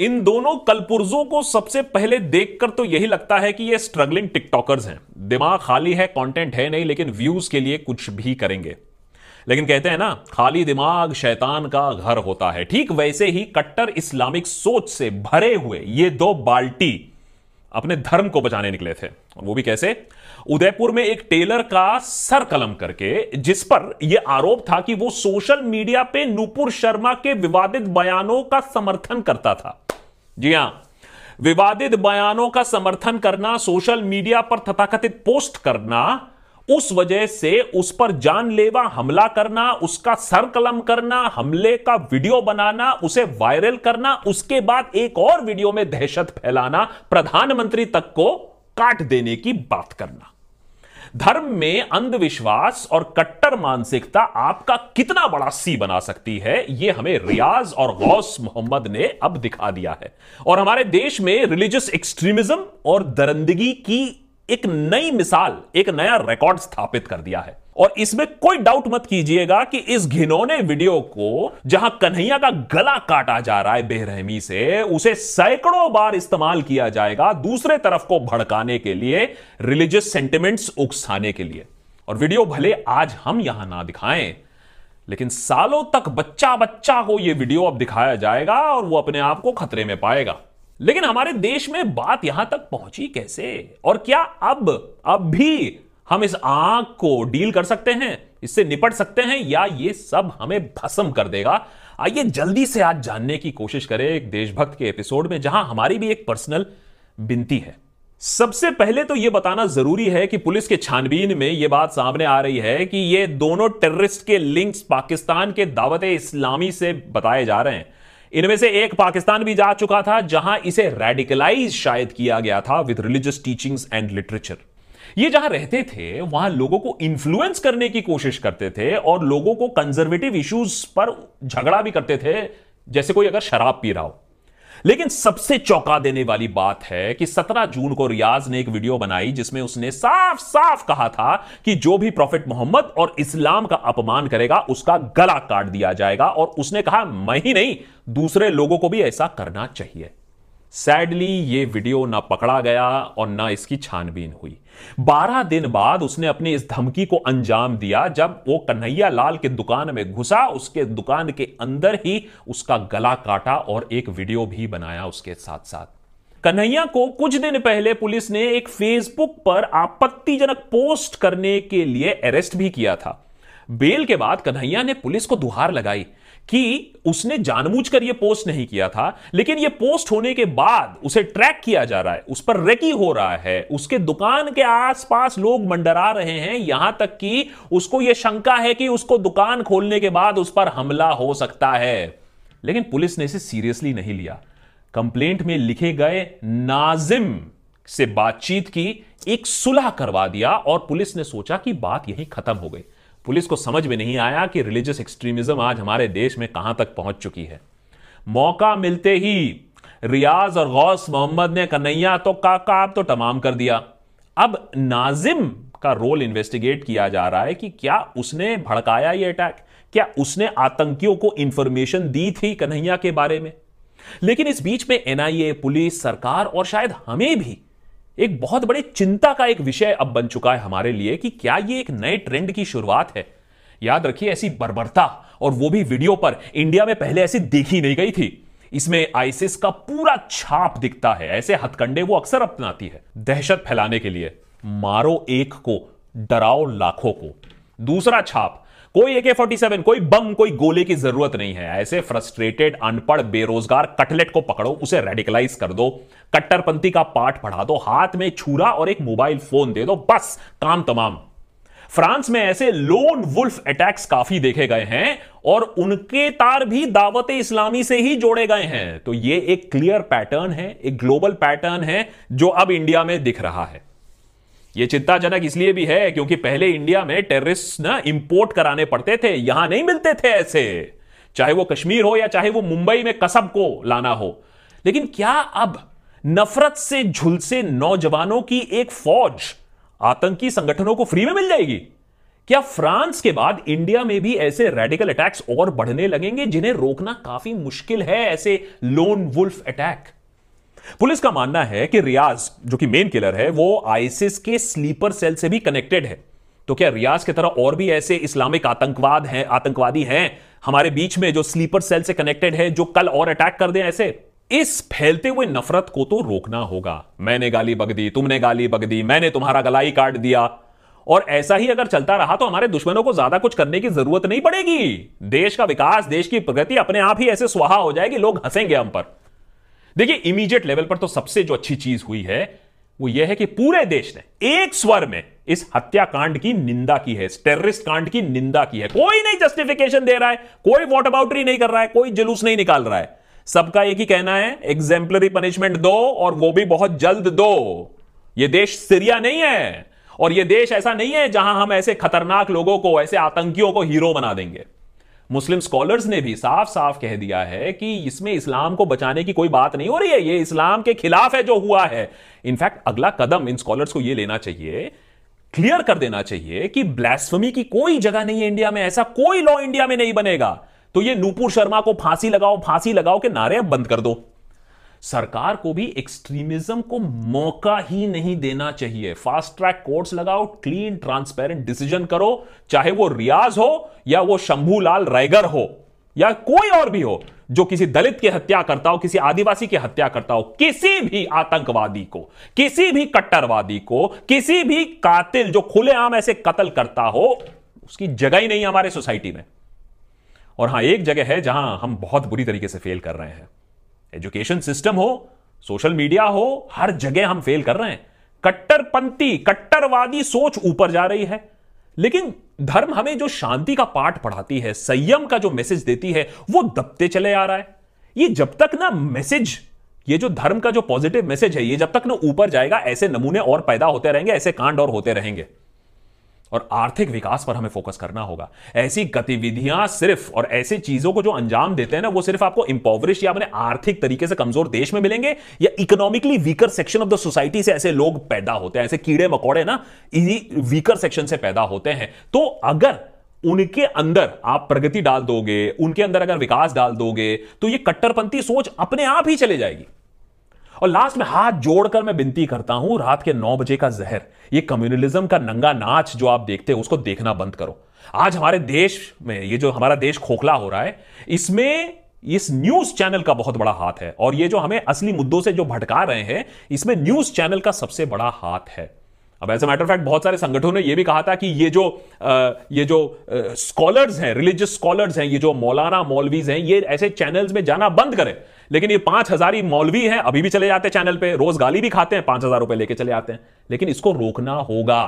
इन दोनों कलपुर्जों को सबसे पहले देखकर तो यही लगता है कि ये स्ट्रगलिंग टिकटॉकर्स हैं। दिमाग खाली है कंटेंट है नहीं, लेकिन व्यूज़ के लिए कुछ भी करेंगे। लेकिन कहते हैं ना, खाली दिमाग शैतान का घर होता है। ठीक वैसे ही कट्टर इस्लामिक सोच से भरे हुए ये दो बाल्टी अपने धर्म को बचाने निकले थे। और वो भी कैसे? उदयपुर में एक टेलर का सर कलम करके, जिस पर यह आरोप था कि वो सोशल मीडिया पे नूपुर शर्मा के विवादित बयानों का समर्थन करता था। जी हाँ। विवादित बयानों का समर्थन करना, सोशल मीडिया पर तथाकथित पोस्ट करना, उस वजह से उस पर जानलेवा हमला करना, उसका सर कलम करना, हमले का वीडियो बनाना, उसे वायरल करना, उसके बाद एक और वीडियो में दहशत फैलाना, प्रधानमंत्री तक को काट देने की बात करना। धर्म में अंधविश्वास और कट्टर मानसिकता आपका कितना बड़ा सी बना सकती है यह हमें रियाज और गौस मोहम्मद ने अब दिखा दिया है। और हमारे देश में रिलीजियस एक्सट्रीमिज्म और दरंदगी की एक नई मिसाल, एक नया रिकॉर्ड स्थापित कर दिया है। और इसमें कोई डाउट मत कीजिएगा कि इस घिनौने वीडियो को, जहाँ कन्हैया का गला काटा जा रहा है बेरहमी से, उसे सैकड़ों बार इस्तेमाल किया जाएगा दूसरे तरफ़ को भड़काने के लिए रिलीजियस सेंटिमेंट्स उकसाने के लिए। और वीडियो भले आज हम यहाँ ना दिखाएँ, लेकिन सालों तक बच्चा बच्चा को यह वीडियो अब दिखाया जाएगा और वो अपने आप को खतरे में पाएगा। लेकिन हमारे देश में बात यहाँ तक पहुँची कैसे? और क्या अब अब भी हम इस आग को डील कर सकते हैं, इससे निपट सकते हैं, या ये सब हमें भस्म कर देगा? आइए जल्दी से आज जानने की कोशिश करें एक देशभक्त के एपिसोड में, जहाँ हमारी भी एक पर्सनल बिनती है। सबसे पहले तो यह बताना ज़रूरी है कि पुलिस के छानबीन में यह बात सामने आ रही है कि ये दोनों टेररिस्ट के लिंक्स पाकिस्तान के दावत इस्लामी से बताए जा रहे हैं। इनमें से एक पाकिस्तान भी जा चुका था, जहाँ इसे रेडिकलाइज शायद किया गया था with religious teachings and literature ये जहाँ रहते थे, वहाँ लोगों को इन्फ्लुएंस करने की कोशिश करते थे और लोगों को कंजर्वेटिव इश्यूज़ पर झगड़ा भी करते थे, जैसे कोई अगर शराब पी रहा हो। लेकिन सबसे चौंका देने वाली बात है कि 17 जून को रियाज ने एक वीडियो बनाई जिसमें उसने साफ़ साफ़ कहा था कि जो भी प्रॉफिट मोहम्मद और इस्लाम का अपमान करेगा, उसका गला काट दिया जाएगा और उसने कहा, मैं ही नहीं, दूसरे लोगों को भी ऐसा करना चाहिए। सैडली ये वीडियो ना पकड़ा गया और ना इसकी छानबीन हुई। बारह दिन बाद उसने अपनी इस धमकी को अंजाम दिया, जब वो कन्हैया लाल के दुकान में घुसा, उसके दुकान के अंदर ही उसका गला काटा और एक वीडियो भी बनाया उसके साथ साथ कन्हैया को कुछ दिन पहले पुलिस ने एक फेसबुक पर आपत्तिजनक पोस्ट करने के लिए अरेस्ट भी किया था। बेल के बाद कन्हैया ने पुलिस को दुहार लगाई। कि उसने जानबूझकर यह पोस्ट नहीं किया था, लेकिन यह पोस्ट होने के बाद उसे ट्रैक किया जा रहा है, उस पर रेकी हो रहा है, उसके दुकान के आसपास लोग मंडरा रहे हैं, यहाँ तक कि उसको यह शंका है कि उसको दुकान खोलने के बाद उस पर हमला हो सकता है। लेकिन पुलिस ने इसे सीरियसली नहीं लिया। कंप्लेंट में लिखे गए नाजिम से बातचीत की एक सुलह करवा दिया और पुलिस ने सोचा कि बात यहीं खत्म हो गई। पुलिस को समझ में नहीं आया कि रिलीजियस एक्सट्रीमिज्म आज हमारे देश में कहाँ तक पहुँच चुकी है। मौका मिलते ही रियाज और गौस मोहम्मद ने कन्हैया तो काका तो तमाम कर दिया। अब नाजिम का रोल इन्वेस्टिगेट किया जा रहा है कि क्या उसने भड़काया ये अटैक क्या उसने आतंकियों को इंफॉर्मेशन दी थी कन्हैया के बारे में? लेकिन इस बीच में एनआईए पुलिस, सरकार और शायद हमें भी एक बहुत बड़े चिंता का एक विषय अब बन चुका है हमारे लिए कि क्या ये एक नए ट्रेंड की शुरुआत है। याद रखिए, ऐसी बर्बरता और वो भी वीडियो पर इंडिया में पहले ऐसी देखी नहीं गई थी। इसमें आईसिस का पूरा छाप दिखता है, ऐसे हथकंडे वो अक्सर अपनाती है। दहशत फैलाने के लिए मारो एक को, डराओ लाखों को। दूसरा छाप कोई एके फोर्टी सेवन कोई बम, कोई गोले की ज़रूरत नहीं है। ऐसे फ्रस्ट्रेटेड अनपढ़ बेरोजगार कटलेट को पकड़ो, उसे रेडिकलाइज कर दो, कट्टरपंथी का पाठ पढ़ा दो, हाथ में छुरा और एक मोबाइल फ़ोन दे दो, बस, काम तमाम। फ्रांस में ऐसे लोन वुल्फ अटैक्स काफ़ी देखे गए हैं और उनके तार भी दावत इस्लामी से ही जोड़े गए हैं। तो ये एक क्लियर पैटर्न है, एक ग्लोबल पैटर्न है, जो अब इंडिया में दिख रहा है। यह चिंताजनक इसलिए भी है क्योंकि पहले इंडिया में टेररिस्ट ना इंपोर्ट कराने पड़ते थे, यहाँ नहीं मिलते थे ऐसे। चाहे वो कश्मीर हो या चाहे वो मुंबई में कसब को लाना हो। लेकिन क्या अब नफरत से झुलसे नौजवानों की एक फौज आतंकी संगठनों को फ्री में मिल जाएगी? क्या फ्रांस के बाद इंडिया में भी ऐसे रेडिकल अटैक्स और बढ़ने लगेंगे जिन्हें रोकना काफ़ी मुश्किल है, ऐसे लोन वुल्फ अटैक पुलिस का मानना है कि रियाज, जो कि मेन किलर है, वो आईसिस के स्लीपर सेल से भी कनेक्टेड है। तो क्या रियाज की तरह और भी ऐसे इस्लामिक आतंकवाद हैं, आतंकवादी हैं, हमारे बीच में जो स्लीपर सेल से कनेक्टेड है, जो कल और अटैक कर दें ऐसे? इस फैलते हुए नफरत को तो रोकना होगा। मैंने गाली बग दी, तुमने गाली बग दी, मैंने तुम्हारा गलाई काट दिया। और ऐसा ही अगर चलता रहा तो हमारे दुश्मनों को ज़्यादा कुछ करने की ज़रूरत नहीं पड़ेगी। देश का विकास, देश की प्रगति अपने आप ही ऐसे सुहा हो जाएगी, लोग हंसेंगे हम पर। देखिए इमीडिएट लेवल पर तो सबसे जो अच्छी चीज़ हुई है, वो यह है कि पूरे देश ने, एक स्वर में इस हत्याकांड की निंदा की है, इस टेररिस्ट कांड की निंदा की है। कोई नहीं जस्टिफिकेशन दे रहा है, कोई वॉट अबाउटरी नहीं कर रहा है, कोई जुलूस नहीं निकाल रहा है। सबका एक ही कहना है एग्जेम्पलरी पनिशमेंट दो और वो भी बहुत जल्द दो। ये देश सीरिया नहीं है और ये देश ऐसा नहीं है जहाँ हम ऐसे खतरनाक लोगों को, ऐसे आतंकियों को हीरो बना देंगे। मुस्लिम स्कॉलर्स ने भी साफ़ साफ़ कह दिया है कि इसमें इस्लाम को बचाने की कोई बात नहीं हो रही है। ये इस्लाम के खिलाफ है जो हुआ है। इनफैक्ट अगला कदम इन स्कॉलर्स को यह लेना चाहिए, क्लियर कर देना चाहिए कि ब्लैस्फमी की कोई जगह नहीं है इंडिया में, ऐसा कोई लॉ इंडिया में नहीं बनेगा। तो ये नूपुर शर्मा को फांसी लगाओ फांसी लगाओ के नारे बंद कर दो। सरकार को भी एक्सट्रीमिज्म को मौका ही नहीं देना चाहिए। फास्ट ट्रैक कोर्ट्स लगाओ क्लीन ट्रांसपेरेंट डिसीज़न करो, चाहे वो रियाज हो या वो शंभूलाल रायगर हो या कोई और भी हो, जो किसी दलित की हत्या करता हो किसी आदिवासी की हत्या करता हो किसी भी आतंकवादी को, किसी भी कट्टरवादी को, किसी भी कातिल, जो खुलेआम ऐसे कत्ल करता हो, उसकी जगह ही नहीं हमारे सोसाइटी में। और हाँ, एक जगह है जहाँ हम बहुत बुरी तरीके से फेल कर रहे हैं। एजुकेशन सिस्टम हो, सोशल मीडिया हो, हर जगह हम फेल कर रहे हैं। कट्टरपंथी, कट्टरवादी सोच ऊपर जा रही है। लेकिन धर्म हमें जो शांति का पाठ पढ़ाती है, संयम का जो मैसेज देती है, वो दबते चले आ रहा है। ये जब तक ना मैसेज ये जो धर्म का जो पॉजिटिव मैसेज है, ये जब तक ना ऊपर जाएगा, ऐसे नमूने और पैदा होते रहेंगे, ऐसे कांड और होते रहेंगे। और आर्थिक विकास पर हमें फोकस करना होगा। ऐसी गतिविधियाँ सिर्फ़ और ऐसी चीज़ों को जो अंजाम देते हैं ना, वो सिर्फ़ आपको इंपॉवरिश या अपने आर्थिक तरीके से कमज़ोर देश में मिलेंगे या economically weaker section of the society से ऐसे लोग पैदा होते हैं, ऐसे कीड़े मकोड़े ना वीकर सेक्शन से पैदा होते हैं। तो अगर उनके अंदर आप प्रगति डाल दोगे, उनके अंदर अगर विकास डाल दोगे तो ये कट्टरपंथी सोच अपने आप ही चले जाएगी। और लास्ट में हाथ जोड़कर मैं विनती करता हूँ रात के नौ बजे का जहर। ये कम्युनलिज्म का नंगा नाच जो आप देखते हैं उसको देखना बंद करो। आज हमारे देश में ये जो हमारा देश खोखला हो रहा है इसमें इस न्यूज़ चैनल का बहुत बड़ा हाथ है। और ये जो हमें असली मुद्दों से जो भटका रहे हैं इसमें न्यूज़ चैनल का सबसे बड़ा हाथ है। अब एज ए मैटर फैक्ट बहुत सारे संगठनों ने यह भी कहा था कि ये जो आ, ये जो स्कॉलर्स हैं रिलीजियस स्कॉलर्स हैं ये जो मौलाना मौलवीज हैं ये ऐसे चैनल्स में जाना बंद करें। लेकिन ये पाँच हज़ार ही मौलवी हैं, अभी भी चले जाते हैं चैनल पे, रोज गाली भी खाते हैं, पाँच हज़ार रुपए लेके चले जाते हैं। लेकिन इसको रोकना होगा।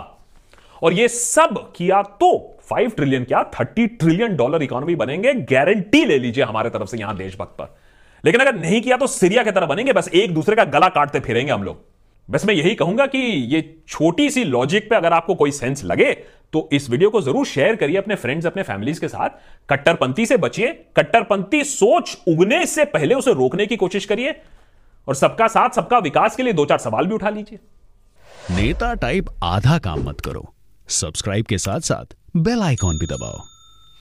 और ये सब किया तो फाइव ट्रिलियन क्या? थर्टी ट्रिलियन डॉलर इकोनॉमी बनेंगे गारंटी ले लीजिए हमारे तरफ़ से यहाँ देशभक्त पर। लेकिन अगर नहीं किया तो सीरिया की तरह बनेंगे, बस एक दूसरे का गला काटते फिरेंगे हम लोग। बस मैं यही कहूँगा कि ये छोटी सी लॉजिक पे अगर आपको कोई सेंस लगे तो इस वीडियो को ज़रूर शेयर करिए अपने फ्रेंड्स अपने फैमिलीज़ के साथ। कट्टरपंथी से बचिए, कट्टरपंथी सोच उगने से पहले उसे रोकने की कोशिश करिए और सबका साथ, सबका विकास के लिए दो चार सवाल भी उठा लीजिए। नेता टाइप आधा काम मत करो। सब्सक्राइब के साथ साथ बेल आइकॉन भी दबाओ।